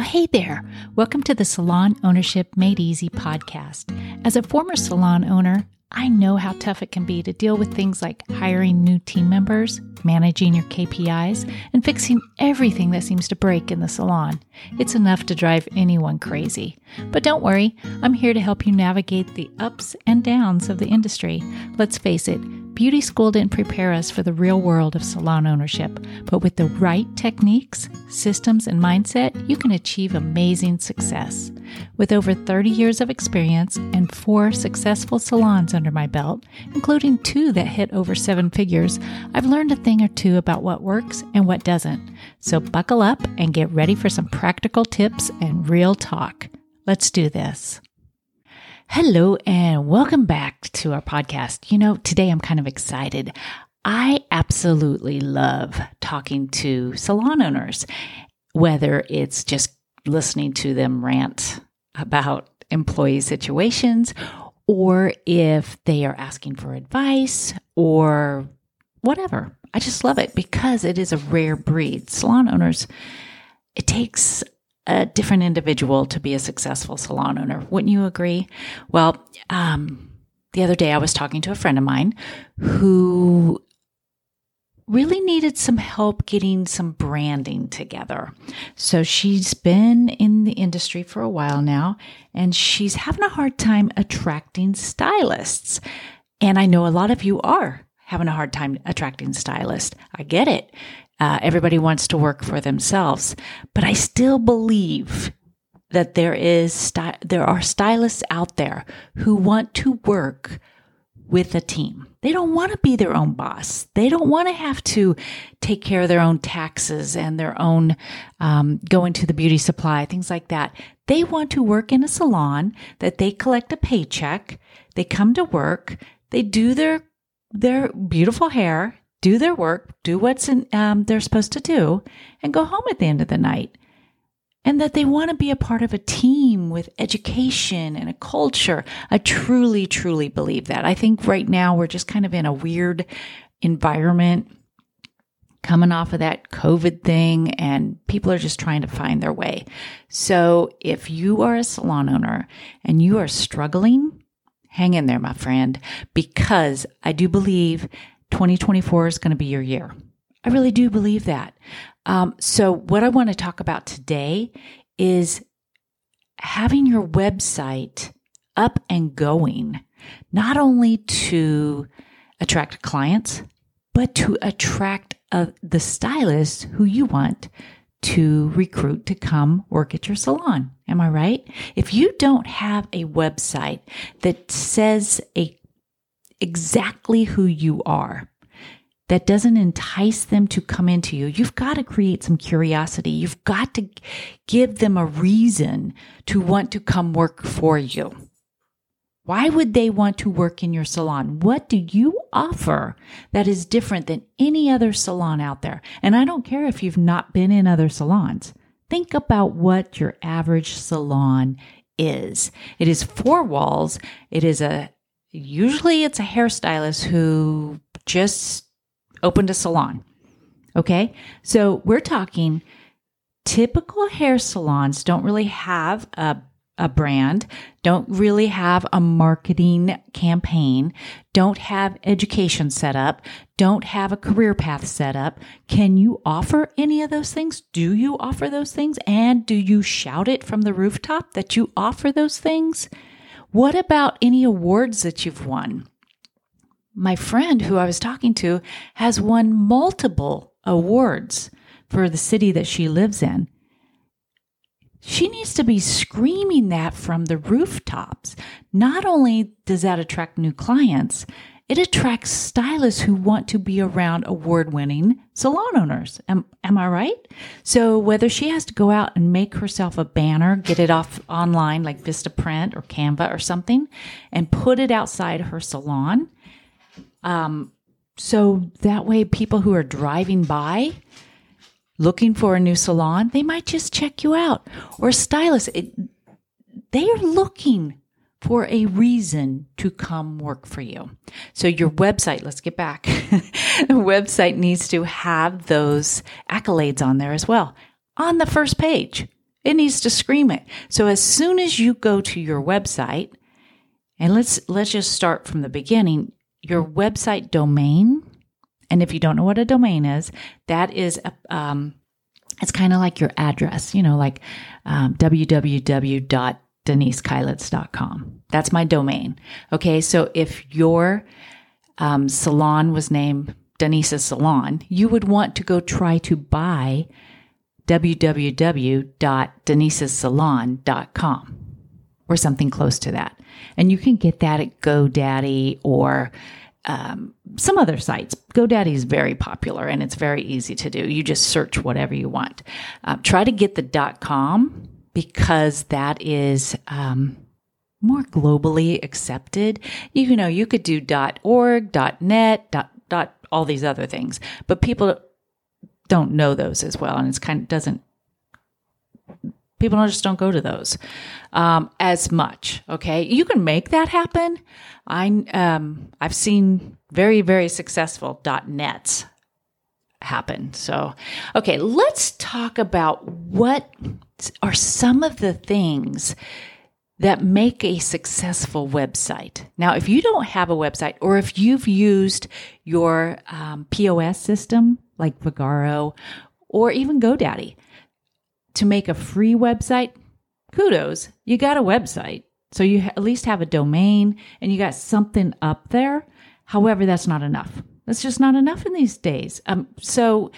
Well, hey there. Welcome to the Salon Ownership Made Easy podcast. As a former salon owner, I know how tough it can be to deal with things like hiring new team members, managing your KPIs, and fixing everything that seems to break in the salon. It's enough to drive anyone crazy. But don't worry, I'm here to help you navigate the ups and downs of the industry. Let's face it, Beauty school didn't prepare us for the real world of salon ownership, but with the right techniques, systems, and mindset, you can achieve amazing success. With over 30 years of experience and four successful salons under my belt, including two that hit over seven figures, I've learned a thing or two about what works and what doesn't. So buckle up and get ready for some practical tips and real talk. Let's do this. Hello and welcome back to our podcast. You know, today I'm kind of excited. I absolutely love talking to salon owners, whether it's just listening to them rant about employee situations or if they are asking for advice or whatever. I just love it because it is a rare breed. Salon owners, it takes a different individual to be a successful salon owner. Wouldn't you agree? Well, um, the other day I was talking to a friend of mine who really needed some help getting some branding together. So she's been in the industry for a while now and she's having a hard time attracting stylists. And I know a lot of you are having a hard time attracting stylists. I get it. Uh, everybody wants to work for themselves, but I still believe that there is sty- there are stylists out there who want to work with a team. They don't want to be their own boss. They don't want to have to take care of their own taxes and their own um, going to the beauty supply, things like that. They want to work in a salon that they collect a paycheck. They come to work. They do their their beautiful hair do their work, do what's in, um, they're supposed to do, and go home at the end of the night. And that they want to be a part of a team with education and a culture. I truly, truly believe that. I think right now we're just kind of in a weird environment coming off of that COVID thing, and people are just trying to find their way. So if you are a salon owner and you are struggling, hang in there, my friend, because I do believe 2024 is going to be your year. I really do believe that. Um, so, what I want to talk about today is having your website up and going, not only to attract clients, but to attract uh, the stylist who you want to recruit to come work at your salon. Am I right? If you don't have a website that says a exactly who you are, that doesn't entice them to come into you, you've got to create some curiosity. You've got to give them a reason to want to come work for you. Why would they want to work in your salon? What do you offer that is different than any other salon out there? And I don't care if you've not been in other salons. Think about what your average salon is. It is four walls. It is a usually it's a hairstylist who just opened a salon. Okay. So we're talking typical hair salons don't really have a, a brand, don't really have a marketing campaign, don't have education set up, don't have a career path set up. Can you offer any of those things? Do you offer those things? And do you shout it from the rooftop that you offer those things? What about any awards that you've won? My friend who I was talking to has won multiple awards for the city that she lives in. She needs to be screaming that from the rooftops. Not only does that attract new clients, it attracts stylists who want to be around award winning salon owners. Am, am I right? So, whether she has to go out and make herself a banner, get it off online like Vistaprint or Canva or something, and put it outside her salon, um, so that way people who are driving by looking for a new salon, they might just check you out or stylist. It, they are looking for a reason to come work for you. So your website, let's get back. the website needs to have those accolades on there as well on the first page. It needs to scream it. So as soon as you go to your website, and let's let's just start from the beginning, your website domain, and if you don't know what a domain is, that is a, um, it's kind of like your address, you know, like um, www.denisekeilitz.com. That's my domain. Okay, so if your um, salon was named Denise's Salon, you would want to go try to buy www.denisessalon.com or something close to that. And you can get that at GoDaddy or um, some other sites. GoDaddy is very popular and it's very easy to do. You just search whatever you want. Uh, try to get the .com because that is um, more globally accepted. You know, you could do .org, .net, dot, all these other things, but people don't know those as well, and it's kind of doesn't. People don't just don't go to those um, as much. Okay, you can make that happen. I um, I've seen very very successful .nets happen. So, okay, let's talk about what are some of the things that make a successful website. Now, if you don't have a website or if you've used your um, POS system like Vagaro or even GoDaddy to make a free website, kudos, you got a website. So you at least have a domain and you got something up there. However, that's not enough. That's just not enough in these days. Um, so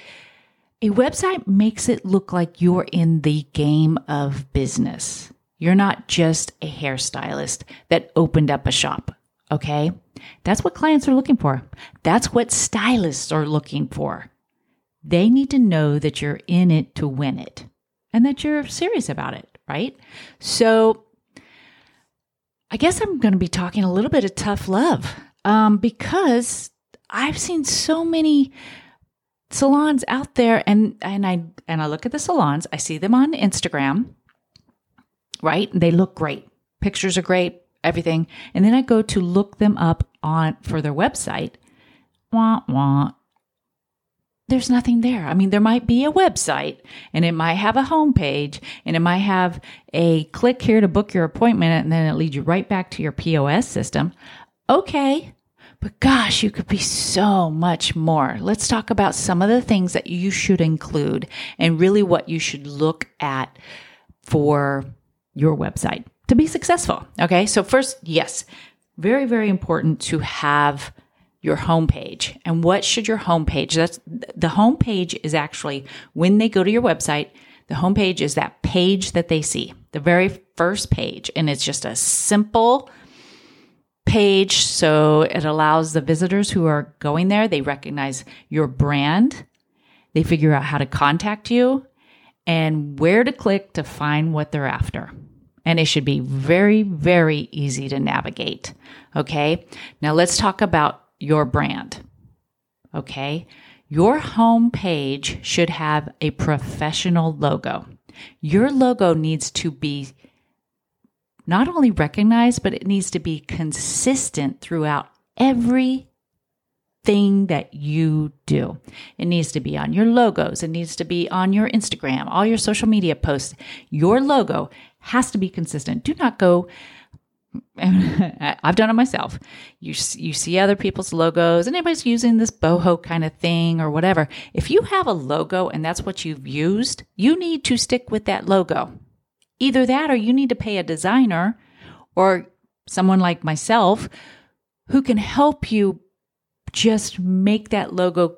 a website makes it look like you're in the game of business. You're not just a hairstylist that opened up a shop. Okay. That's what clients are looking for. That's what stylists are looking for. They need to know that you're in it to win it and that you're serious about it, right? So I guess I'm going to be talking a little bit of tough love um, because I've seen so many salons out there and and I and I look at the salons, I see them on Instagram right? They look great. Pictures are great, everything. And then I go to look them up on for their website. Wah wah. There's nothing there. I mean, there might be a website and it might have a homepage and it might have a click here to book your appointment and then it leads you right back to your POS system. Okay. But gosh, you could be so much more. Let's talk about some of the things that you should include and really what you should look at for your website to be successful. Okay. So, first, yes, very, very important to have your homepage. And what should your homepage? That's the homepage is actually when they go to your website, the homepage is that page that they see, the very first page. And it's just a simple page. So it allows the visitors who are going there, they recognize your brand. They figure out how to contact you and where to click to find what they're after. And it should be very, very easy to navigate. Okay. Now let's talk about your brand. Okay. Your home page should have a professional logo. Your logo needs to be not only recognized, but it needs to be consistent throughout every thing that you do. It needs to be on your logos. It needs to be on your Instagram, all your social media posts. Your logo has to be consistent. Do not go. I've done it myself. You you see other people's logos, and everybody's using this boho kind of thing or whatever. If you have a logo and that's what you've used, you need to stick with that logo. Either that, or you need to pay a designer or someone like myself who can help you just make that logo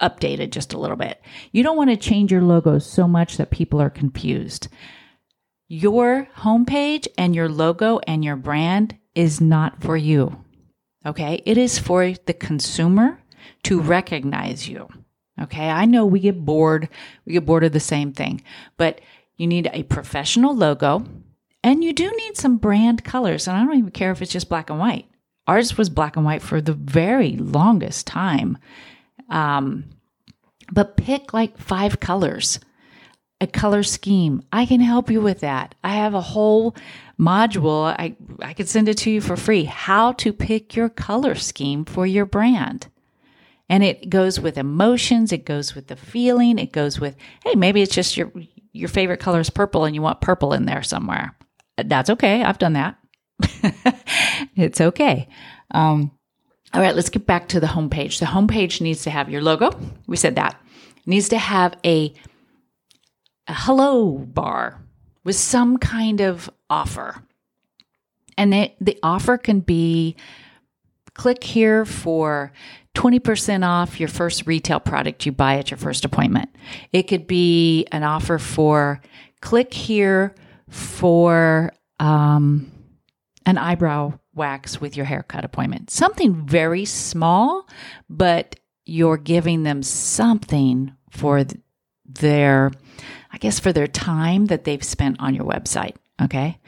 updated just a little bit. You don't want to change your logo so much that people are confused. Your homepage and your logo and your brand is not for you. Okay. It is for the consumer to recognize you. Okay. I know we get bored. We get bored of the same thing, but you need a professional logo and you do need some brand colors. And I don't even care if it's just black and white. Ours was black and white for the very longest time. Um, but pick like five colors, a color scheme. I can help you with that. I have a whole module. I, I could send it to you for free. How to pick your color scheme for your brand. And it goes with emotions. It goes with the feeling. It goes with, hey, maybe it's just your, your favorite color is purple and you want purple in there somewhere. That's okay. I've done that. it's okay. Um, all right, let's get back to the homepage. The homepage needs to have your logo. We said that. It needs to have a, a hello bar with some kind of offer. And it, the offer can be click here for 20% off your first retail product you buy at your first appointment. It could be an offer for click here for um, an eyebrow wax with your haircut appointment. Something very small, but you're giving them something for their, I guess, for their time that they've spent on your website. Okay.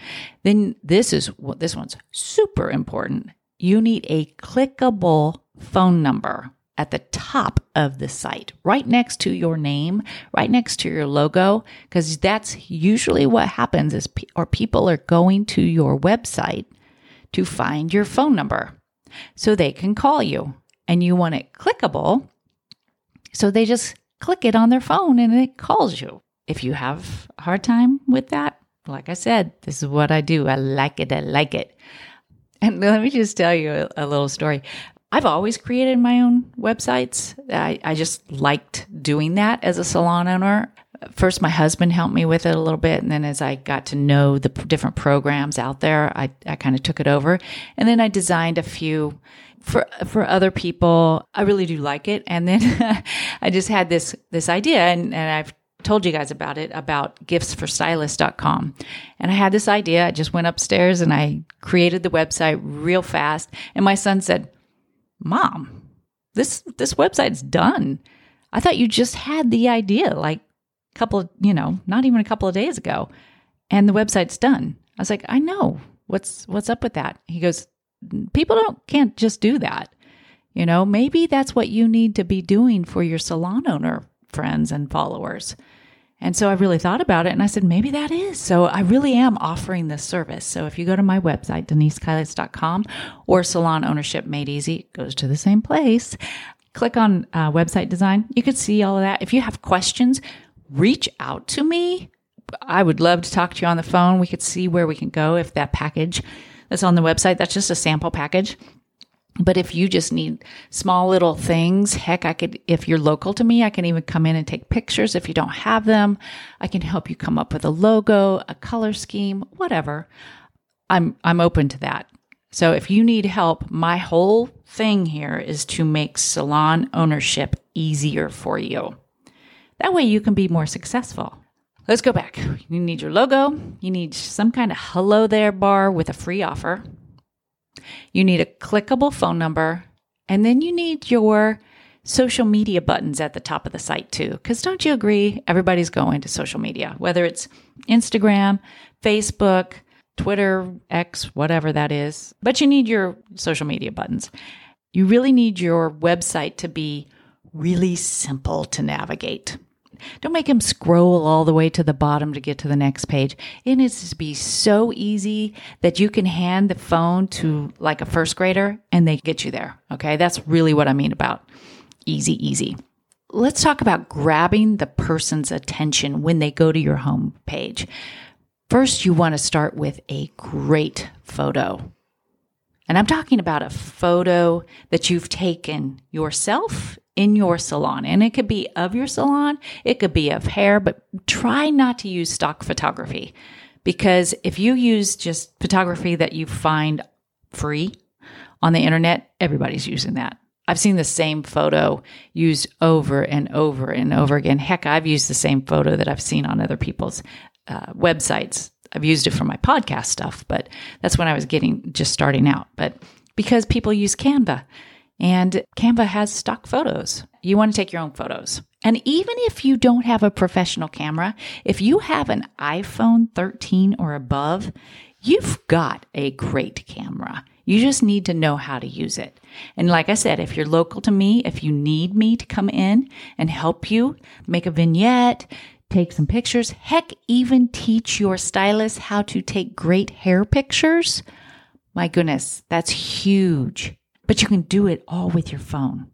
Then this is what this one's super important. You need a clickable phone number at the top of the site, right next to your name, right next to your logo, because that's usually what happens is pe- or people are going to your website to find your phone number so they can call you. And you want it clickable, so they just click it on their phone and it calls you. If you have a hard time with that, like I said, this is what I do. I like it. I like it. And let me just tell you a, a little story. I've always created my own websites. I, I just liked doing that as a salon owner. First, my husband helped me with it a little bit. And then as I got to know the different programs out there, I, I kind of took it over. And then I designed a few for for other people. I really do like it. And then I just had this this idea and, and I've told you guys about it about giftsforstylists.com. And I had this idea. I just went upstairs and I created the website real fast. And my son said, Mom, this this website's done. I thought you just had the idea like a couple of, you know, not even a couple of days ago. And the website's done. I was like, I know. What's what's up with that? He goes, People don't can't just do that. You know, maybe that's what you need to be doing for your salon owner friends and followers. And so I really thought about it and I said, maybe that is. So I really am offering this service. So if you go to my website, denisekeilitz.com or Salon Ownership Made Easy, goes to the same place. Click on uh, website design. You can see all of that. If you have questions, reach out to me. I would love to talk to you on the phone. We could see where we can go if that package that's on the website, that's just a sample package. But if you just need small little things, heck, I could, if you're local to me, I can even come in and take pictures. If you don't have them, I can help you come up with a logo, a color scheme, whatever. I'm, I'm open to that. So if you need help, my whole thing here is to make salon ownership easier for you. That way you can be more successful. Let's go back. You need your logo. You need some kind of hello there bar with a free offer. You need a clickable phone number, and then you need your social media buttons at the top of the site too. Because don't you agree? Everybody's going to social media, whether it's Instagram, Facebook, Twitter, X, whatever that is. But you need your social media buttons. You really need your website to be really simple to navigate. Don't make them scroll all the way to the bottom to get to the next page. It needs to be so easy that you can hand the phone to like a first grader and they get you there. Okay. That's really what I mean about easy, easy. Let's talk about grabbing the person's attention when they go to your home page. First, you want to start with a great photo. And I'm talking about a photo that you've taken yourself in your salon. And it could be of your salon, it could be of hair, but try not to use stock photography because if you use just photography that you find free on the internet, everybody's using that. I've seen the same photo used over and over and over again. Heck, I've used the same photo that I've seen on other people's uh, websites. I've used it for my podcast stuff, but that's when I was getting just starting out. But because people use Canva, and Canva has stock photos. You want to take your own photos. And even if you don't have a professional camera, if you have an iPhone 13 or above, you've got a great camera. You just need to know how to use it. And like I said, if you're local to me, if you need me to come in and help you make a vignette, take some pictures, heck, even teach your stylist how to take great hair pictures, my goodness, that's huge but you can do it all with your phone.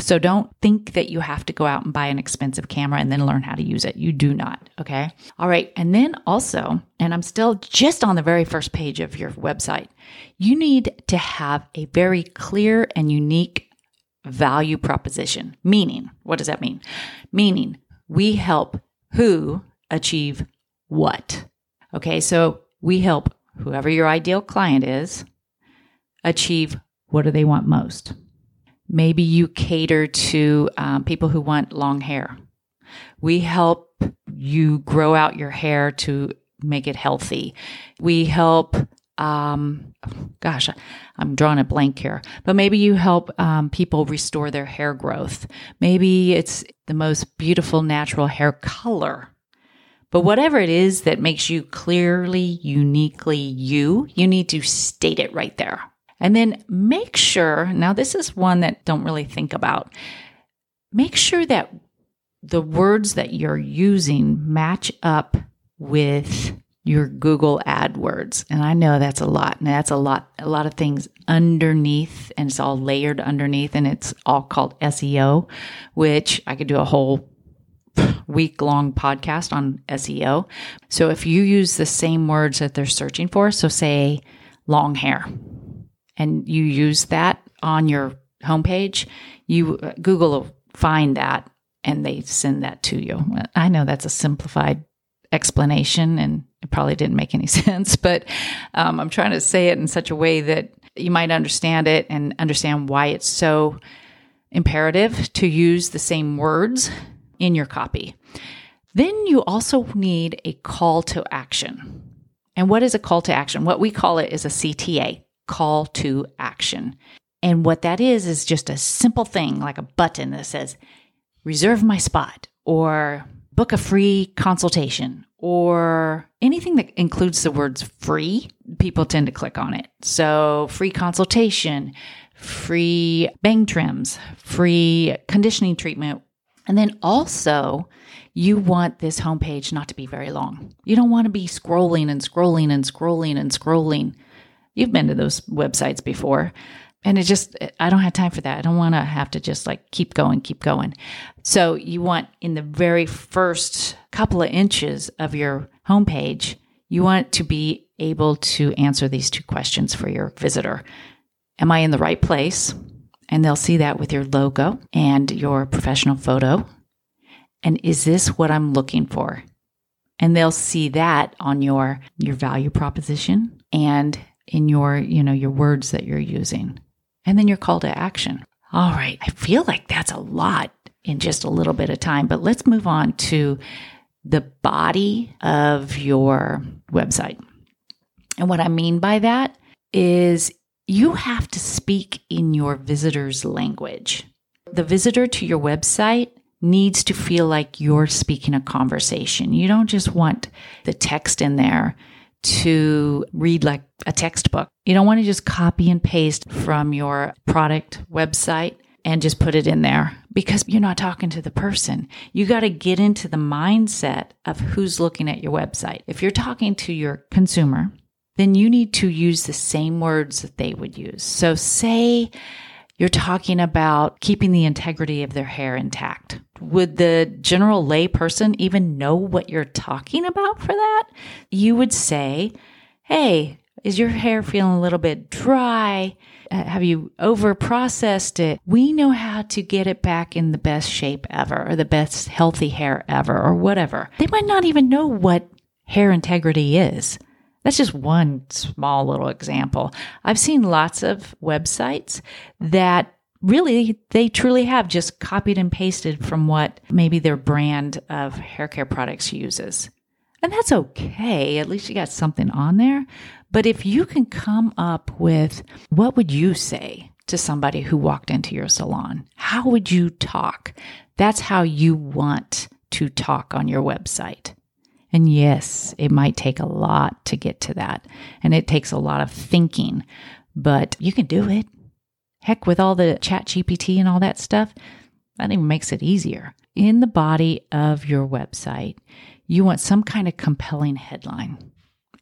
So don't think that you have to go out and buy an expensive camera and then learn how to use it. You do not. Okay. All right. And then also, and I'm still just on the very first page of your website, you need to have a very clear and unique value proposition. Meaning, what does that mean? Meaning, we help who achieve what? Okay. So we help whoever your ideal client is achieve what do they want most? Maybe you cater to um, people who want long hair. We help you grow out your hair to make it healthy. We help, um, gosh, I'm drawing a blank here, but maybe you help um, people restore their hair growth. Maybe it's the most beautiful natural hair color. But whatever it is that makes you clearly, uniquely you, you need to state it right there. And then make sure, now this is one that don't really think about. Make sure that the words that you're using match up with your Google AdWords. And I know that's a lot. And that's a lot a lot of things underneath and it's all layered underneath and it's all called SEO, which I could do a whole week long podcast on SEO. So if you use the same words that they're searching for, so say long hair, and you use that on your homepage, you uh, Google will find that and they send that to you. I know that's a simplified explanation and it probably didn't make any sense, but um, I'm trying to say it in such a way that you might understand it and understand why it's so imperative to use the same words in your copy. Then you also need a call to action. And what is a call to action? What we call it is a CTA, call to action. And what that is, is just a simple thing like a button that says, reserve my spot or book a free consultation or anything that includes the words free, people tend to click on it. So, free consultation, free bang trims, free conditioning treatment. And then also, you want this homepage not to be very long. You don't want to be scrolling and scrolling and scrolling and scrolling. You've been to those websites before. And it just, I don't have time for that. I don't want to have to just like keep going, keep going. So you want in the very first couple of inches of your homepage, you want to be able to answer these two questions for your visitor. Am I in the right place? And they'll see that with your logo and your professional photo. And is this what I'm looking for? And they'll see that on your your value proposition and in your, you know, your words that you're using. And then your call to action. All right. I feel like that's a lot in just a little bit of time, but let's move on to the body of your website. And what I mean by that is you have to speak in your visitor's language. The visitor to your website needs to feel like you're speaking a conversation. You don't just want the text in there to read like a textbook. You don't want to just copy and paste from your product website and just put it in there because you're not talking to the person. You got to get into the mindset of who's looking at your website. If you're talking to your consumer, then you need to use the same words that they would use. So, say you're talking about keeping the integrity of their hair intact. Would the general lay person even know what you're talking about for that? You would say, Hey, is your hair feeling a little bit dry? Uh, have you over processed it? We know how to get it back in the best shape ever or the best healthy hair ever or whatever. They might not even know what hair integrity is. That's just one small little example. I've seen lots of websites that really they truly have just copied and pasted from what maybe their brand of hair care products uses. And that's okay. At least you got something on there. But if you can come up with what would you say to somebody who walked into your salon? How would you talk? That's how you want to talk on your website. And yes, it might take a lot to get to that. And it takes a lot of thinking, but you can do it. Heck, with all the ChatGPT and all that stuff, that even makes it easier. In the body of your website, you want some kind of compelling headline.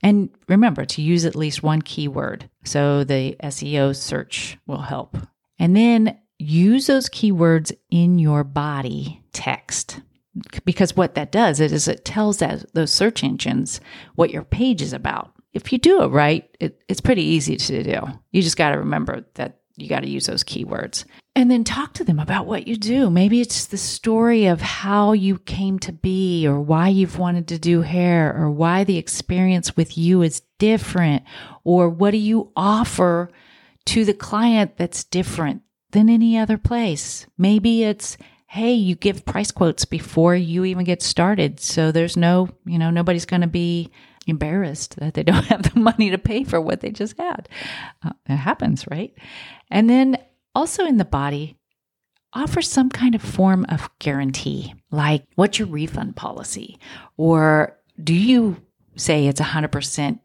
And remember to use at least one keyword. So the SEO search will help. And then use those keywords in your body text because what that does is it tells that those search engines what your page is about. If you do it right, it, it's pretty easy to do. You just got to remember that you got to use those keywords. And then talk to them about what you do. Maybe it's the story of how you came to be, or why you've wanted to do hair, or why the experience with you is different, or what do you offer to the client that's different than any other place. Maybe it's, hey, you give price quotes before you even get started. So there's no, you know, nobody's going to be embarrassed that they don't have the money to pay for what they just had. Uh, it happens, right? And then also in the body, offer some kind of form of guarantee, like what's your refund policy? Or do you say it's 100%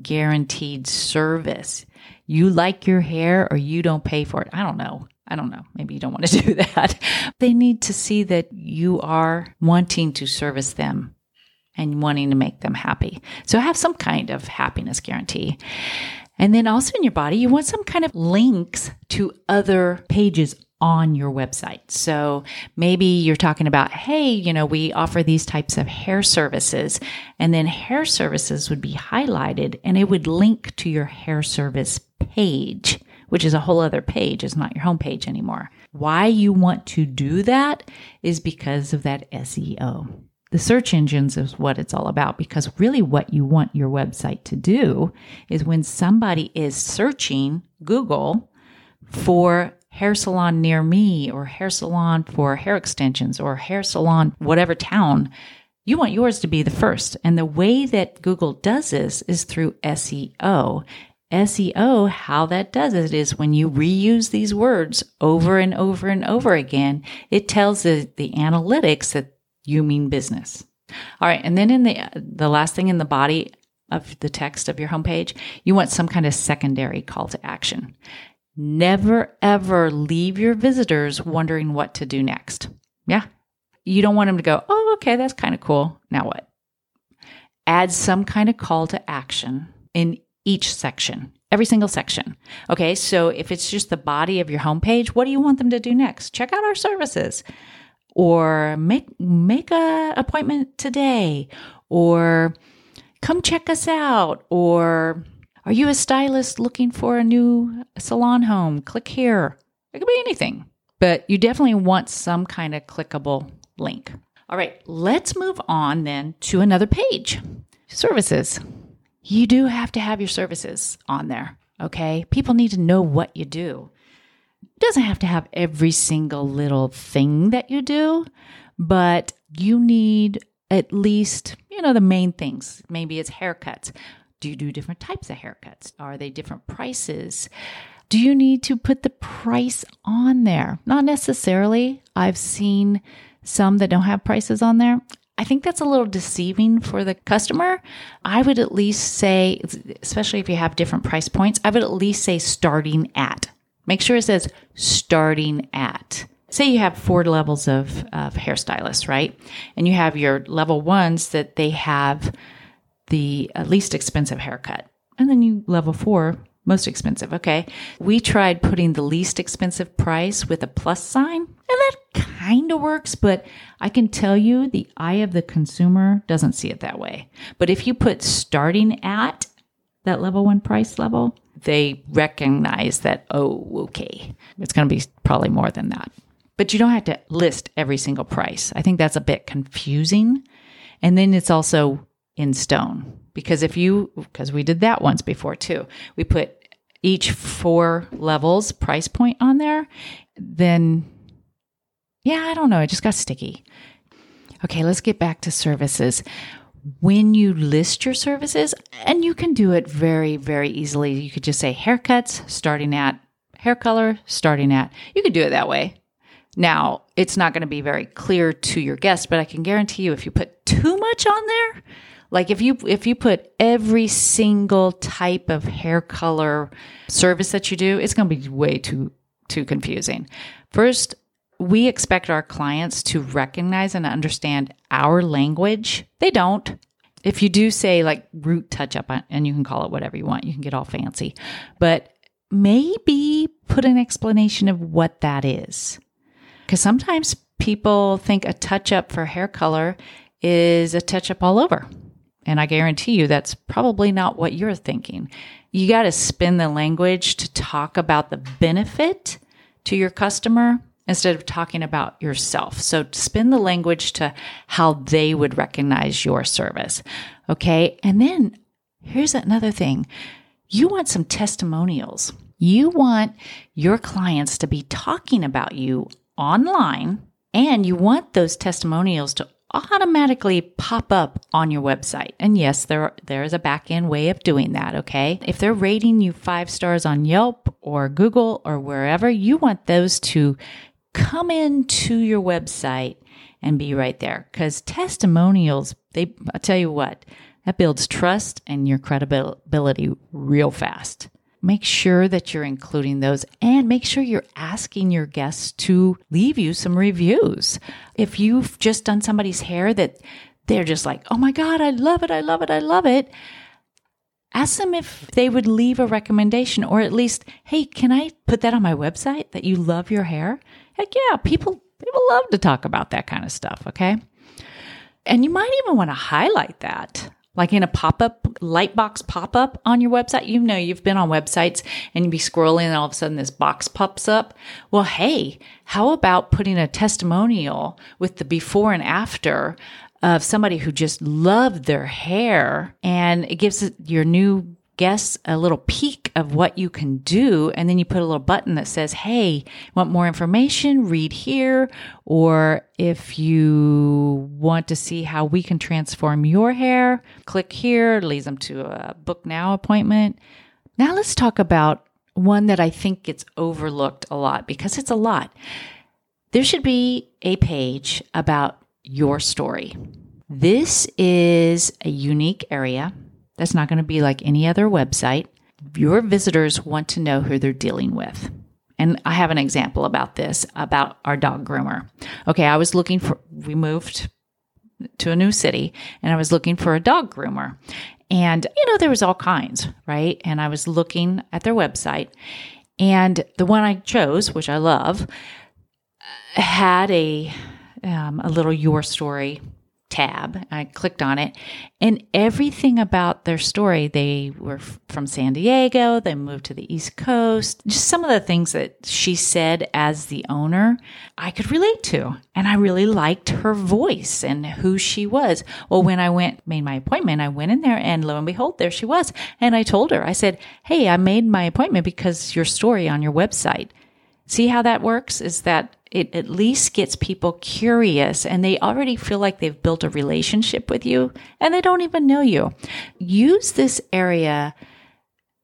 guaranteed service? You like your hair or you don't pay for it. I don't know. I don't know. Maybe you don't want to do that. They need to see that you are wanting to service them and wanting to make them happy. So have some kind of happiness guarantee. And then also in your body, you want some kind of links to other pages on your website. So maybe you're talking about, hey, you know, we offer these types of hair services. And then hair services would be highlighted and it would link to your hair service page, which is a whole other page. It's not your homepage anymore. Why you want to do that is because of that SEO. The search engines is what it's all about because really what you want your website to do is when somebody is searching Google for hair salon near me or hair salon for hair extensions or hair salon, whatever town, you want yours to be the first. And the way that Google does this is through SEO. SEO, how that does it is when you reuse these words over and over and over again, it tells the, the analytics that you mean business. All right. And then in the, the last thing in the body of the text of your homepage, you want some kind of secondary call to action. Never ever leave your visitors wondering what to do next. Yeah. You don't want them to go, oh, okay, that's kind of cool. Now what? Add some kind of call to action in each section, every single section. Okay, so if it's just the body of your homepage, what do you want them to do next? Check out our services or make make a appointment today or come check us out or are you a stylist looking for a new salon home? Click here. It could be anything, but you definitely want some kind of clickable link. All right, let's move on then to another page. Services you do have to have your services on there. Okay. People need to know what you do. Doesn't have to have every single little thing that you do, but you need at least, you know, the main things. Maybe it's haircuts. Do you do different types of haircuts? Are they different prices? Do you need to put the price on there? Not necessarily. I've seen some that don't have prices on there. I think that's a little deceiving for the customer. I would at least say, especially if you have different price points, I would at least say starting at. Make sure it says starting at. Say you have four levels of, of hairstylists, right? And you have your level ones that they have the uh, least expensive haircut. And then you level four, most expensive. Okay. We tried putting the least expensive price with a plus sign, and that kind of works, but I can tell you the eye of the consumer doesn't see it that way. But if you put starting at that level one price level, they recognize that, oh, okay, it's going to be probably more than that. But you don't have to list every single price. I think that's a bit confusing. And then it's also in stone because if you, because we did that once before too, we put each four levels price point on there, then yeah, I don't know. It just got sticky. Okay, let's get back to services. When you list your services, and you can do it very, very easily, you could just say haircuts starting at hair color starting at. You could do it that way. Now, it's not going to be very clear to your guest, but I can guarantee you if you put too much on there, like if you if you put every single type of hair color service that you do, it's going to be way too too confusing. First, we expect our clients to recognize and understand our language. They don't. If you do say like root touch up, and you can call it whatever you want, you can get all fancy. But maybe put an explanation of what that is. Because sometimes people think a touch up for hair color is a touch up all over. And I guarantee you that's probably not what you're thinking. You got to spin the language to talk about the benefit to your customer instead of talking about yourself. So spin the language to how they would recognize your service. Okay. And then here's another thing you want some testimonials. You want your clients to be talking about you online, and you want those testimonials to automatically pop up on your website. And yes, there there is a back end way of doing that, okay? If they're rating you 5 stars on Yelp or Google or wherever, you want those to come into your website and be right there cuz testimonials, they I tell you what, that builds trust and your credibility real fast make sure that you're including those and make sure you're asking your guests to leave you some reviews. If you've just done somebody's hair that they're just like, oh my God, I love it, I love it, I love it. Ask them if they would leave a recommendation or at least, hey, can I put that on my website that you love your hair? Heck yeah, people people love to talk about that kind of stuff, okay? And you might even want to highlight that like in a pop up, light box pop up on your website. You know, you've been on websites and you be scrolling and all of a sudden this box pops up. Well, hey, how about putting a testimonial with the before and after of somebody who just loved their hair and it gives your new guests a little peek of what you can do. And then you put a little button that says, Hey, want more information? Read here. Or if you want to see how we can transform your hair, click here, it leads them to a book now appointment. Now let's talk about one that I think gets overlooked a lot because it's a lot. There should be a page about your story. This is a unique area that's not going to be like any other website. Your visitors want to know who they're dealing with. And I have an example about this about our dog groomer. Okay, I was looking for, we moved to a new city and I was looking for a dog groomer. And, you know, there was all kinds, right? And I was looking at their website and the one I chose, which I love, had a, um, a little your story tab. I clicked on it, and everything about their story they were from San Diego, they moved to the East Coast. Just some of the things that she said as the owner, I could relate to. And I really liked her voice and who she was. Well, when I went, made my appointment, I went in there, and lo and behold, there she was. And I told her, I said, Hey, I made my appointment because your story on your website. See how that works? Is that it at least gets people curious and they already feel like they've built a relationship with you and they don't even know you. Use this area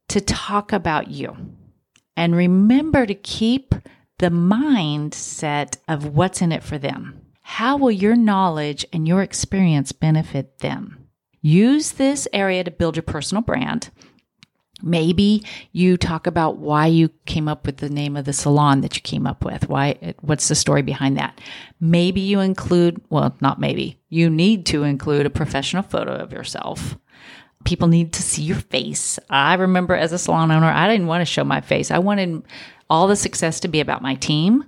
to talk about you. And remember to keep the mindset of what's in it for them. How will your knowledge and your experience benefit them? Use this area to build your personal brand Maybe you talk about why you came up with the name of the salon that you came up with. Why, what's the story behind that? Maybe you include, well, not maybe, you need to include a professional photo of yourself. People need to see your face. I remember as a salon owner, I didn't want to show my face. I wanted all the success to be about my team.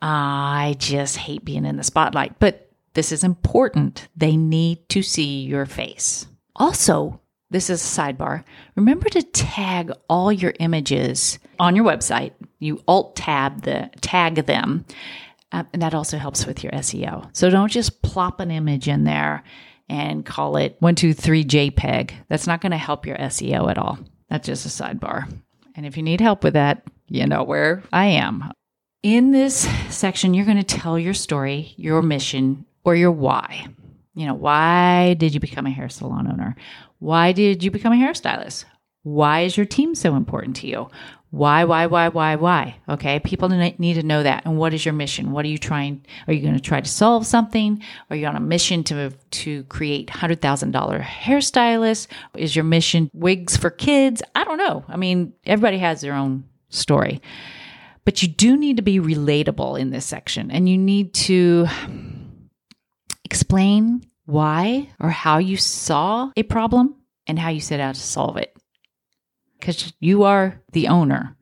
I just hate being in the spotlight, but this is important. They need to see your face. Also, this is a sidebar. Remember to tag all your images on your website. You alt tab the tag them. Uh, and that also helps with your SEO. So don't just plop an image in there and call it 123 JPEG. That's not going to help your SEO at all. That's just a sidebar. And if you need help with that, you know where I am. In this section, you're going to tell your story, your mission, or your why. You know, why did you become a hair salon owner? Why did you become a hairstylist? Why is your team so important to you? Why, why, why, why, why? Okay. People need to know that. And what is your mission? What are you trying? Are you going to try to solve something? Are you on a mission to, to create $100,000 hairstylists? Is your mission wigs for kids? I don't know. I mean, everybody has their own story, but you do need to be relatable in this section and you need to explain why or how you saw a problem and how you set out to solve it. because you are the owner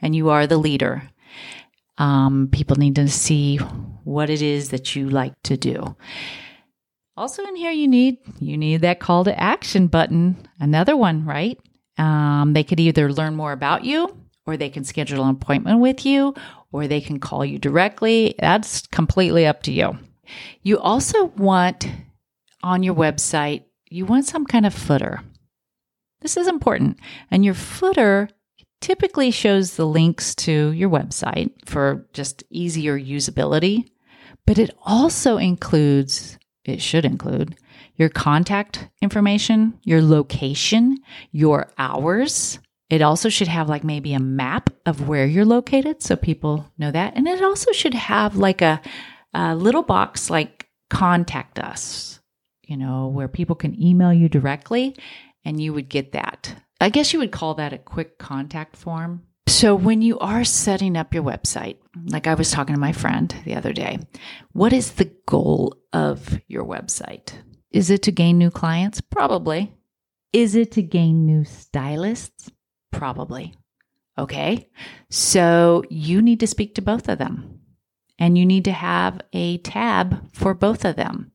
and you are the leader. Um, people need to see what it is that you like to do. Also in here you need you need that call to action button. Another one, right? Um, they could either learn more about you or they can schedule an appointment with you or they can call you directly. That's completely up to you. You also want on your website, you want some kind of footer. This is important. And your footer typically shows the links to your website for just easier usability, but it also includes, it should include, your contact information, your location, your hours. It also should have like maybe a map of where you're located so people know that. And it also should have like a, a little box like contact us, you know, where people can email you directly and you would get that. I guess you would call that a quick contact form. So, when you are setting up your website, like I was talking to my friend the other day, what is the goal of your website? Is it to gain new clients? Probably. Is it to gain new stylists? Probably. Okay. So, you need to speak to both of them and you need to have a tab for both of them.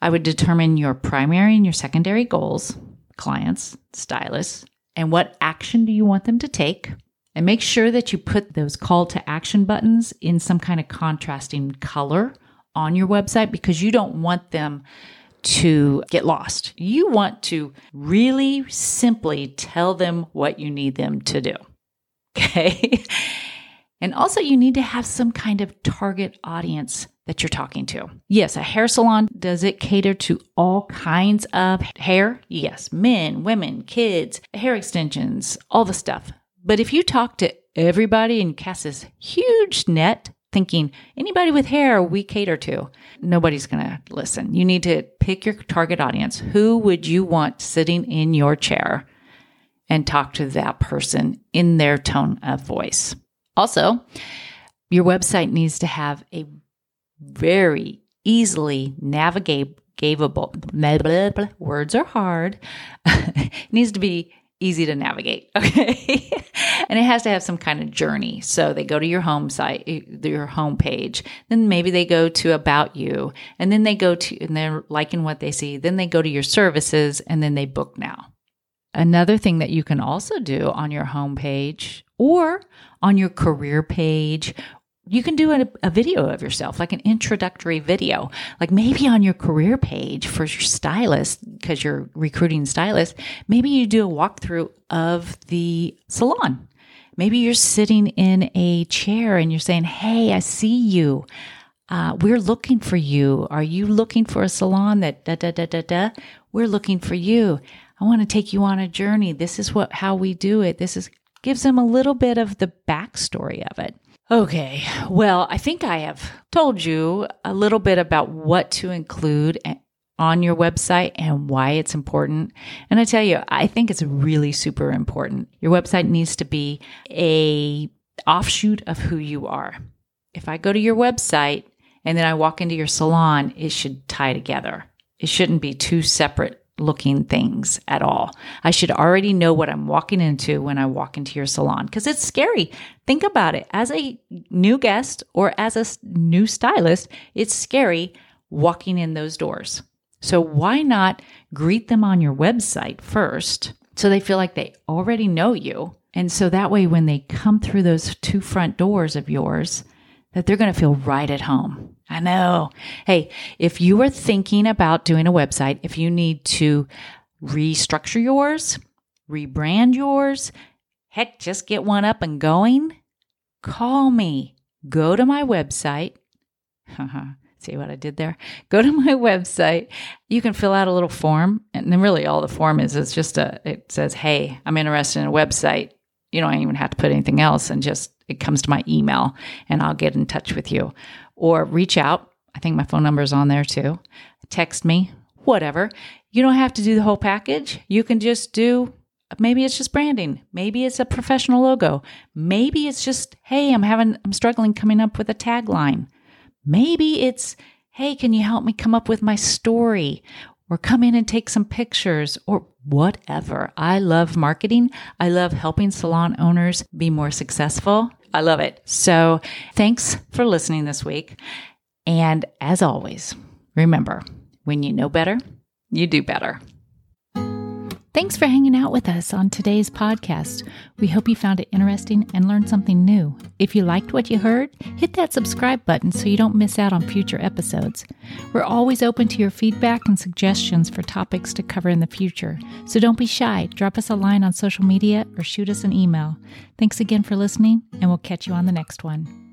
I would determine your primary and your secondary goals clients, stylists, and what action do you want them to take? And make sure that you put those call to action buttons in some kind of contrasting color on your website because you don't want them to get lost. You want to really simply tell them what you need them to do. Okay. And also, you need to have some kind of target audience that you're talking to. Yes, a hair salon, does it cater to all kinds of hair? Yes, men, women, kids, hair extensions, all the stuff. But if you talk to everybody and cast this huge net, thinking anybody with hair we cater to, nobody's going to listen. You need to pick your target audience. Who would you want sitting in your chair and talk to that person in their tone of voice? Also, your website needs to have a very easily navigatable words are hard. Needs to be easy to navigate okay? And it has to have some kind of journey. So they go to your home site your home page then maybe they go to about you. And then they go to and they're liking what they see. Then they go to your services and then they book now. Another thing that you can also do on your home page or on your career page you can do a, a, video of yourself, like an introductory video, like maybe on your career page for your stylist, because you're recruiting stylists. Maybe you do a walkthrough of the salon. Maybe you're sitting in a chair and you're saying, Hey, I see you. Uh, we're looking for you. Are you looking for a salon that da da da da da? We're looking for you. I want to take you on a journey. This is what how we do it. This is gives them a little bit of the backstory of it. Okay, well, I think I have told you a little bit about what to include on your website and why it's important. And I tell you, I think it's really super important. Your website needs to be a offshoot of who you are. If I go to your website and then I walk into your salon, it should tie together. It shouldn't be two separate looking things at all. I should already know what I'm walking into when I walk into your salon because it's scary. Think about it. As a new guest or as a new stylist, it's scary walking in those doors. So why not greet them on your website first so they feel like they already know you? And so that way, when they come through those two front doors of yours, that they're going to feel right at home. I know. Hey, if you are thinking about doing a website, if you need to restructure yours, rebrand yours, heck, just get one up and going, call me. Go to my website. See what I did there? Go to my website. You can fill out a little form. And then really all the form is is just a it says, Hey, I'm interested in a website. You don't even have to put anything else and just it comes to my email and I'll get in touch with you or reach out. I think my phone number is on there too. Text me, whatever. You don't have to do the whole package. You can just do maybe it's just branding. Maybe it's a professional logo. Maybe it's just, hey, I'm having I'm struggling coming up with a tagline. Maybe it's, hey, can you help me come up with my story? Or come in and take some pictures or whatever. I love marketing. I love helping salon owners be more successful. I love it. So thanks for listening this week. And as always, remember when you know better, you do better. Thanks for hanging out with us on today's podcast. We hope you found it interesting and learned something new. If you liked what you heard, hit that subscribe button so you don't miss out on future episodes. We're always open to your feedback and suggestions for topics to cover in the future. So don't be shy. Drop us a line on social media or shoot us an email. Thanks again for listening, and we'll catch you on the next one.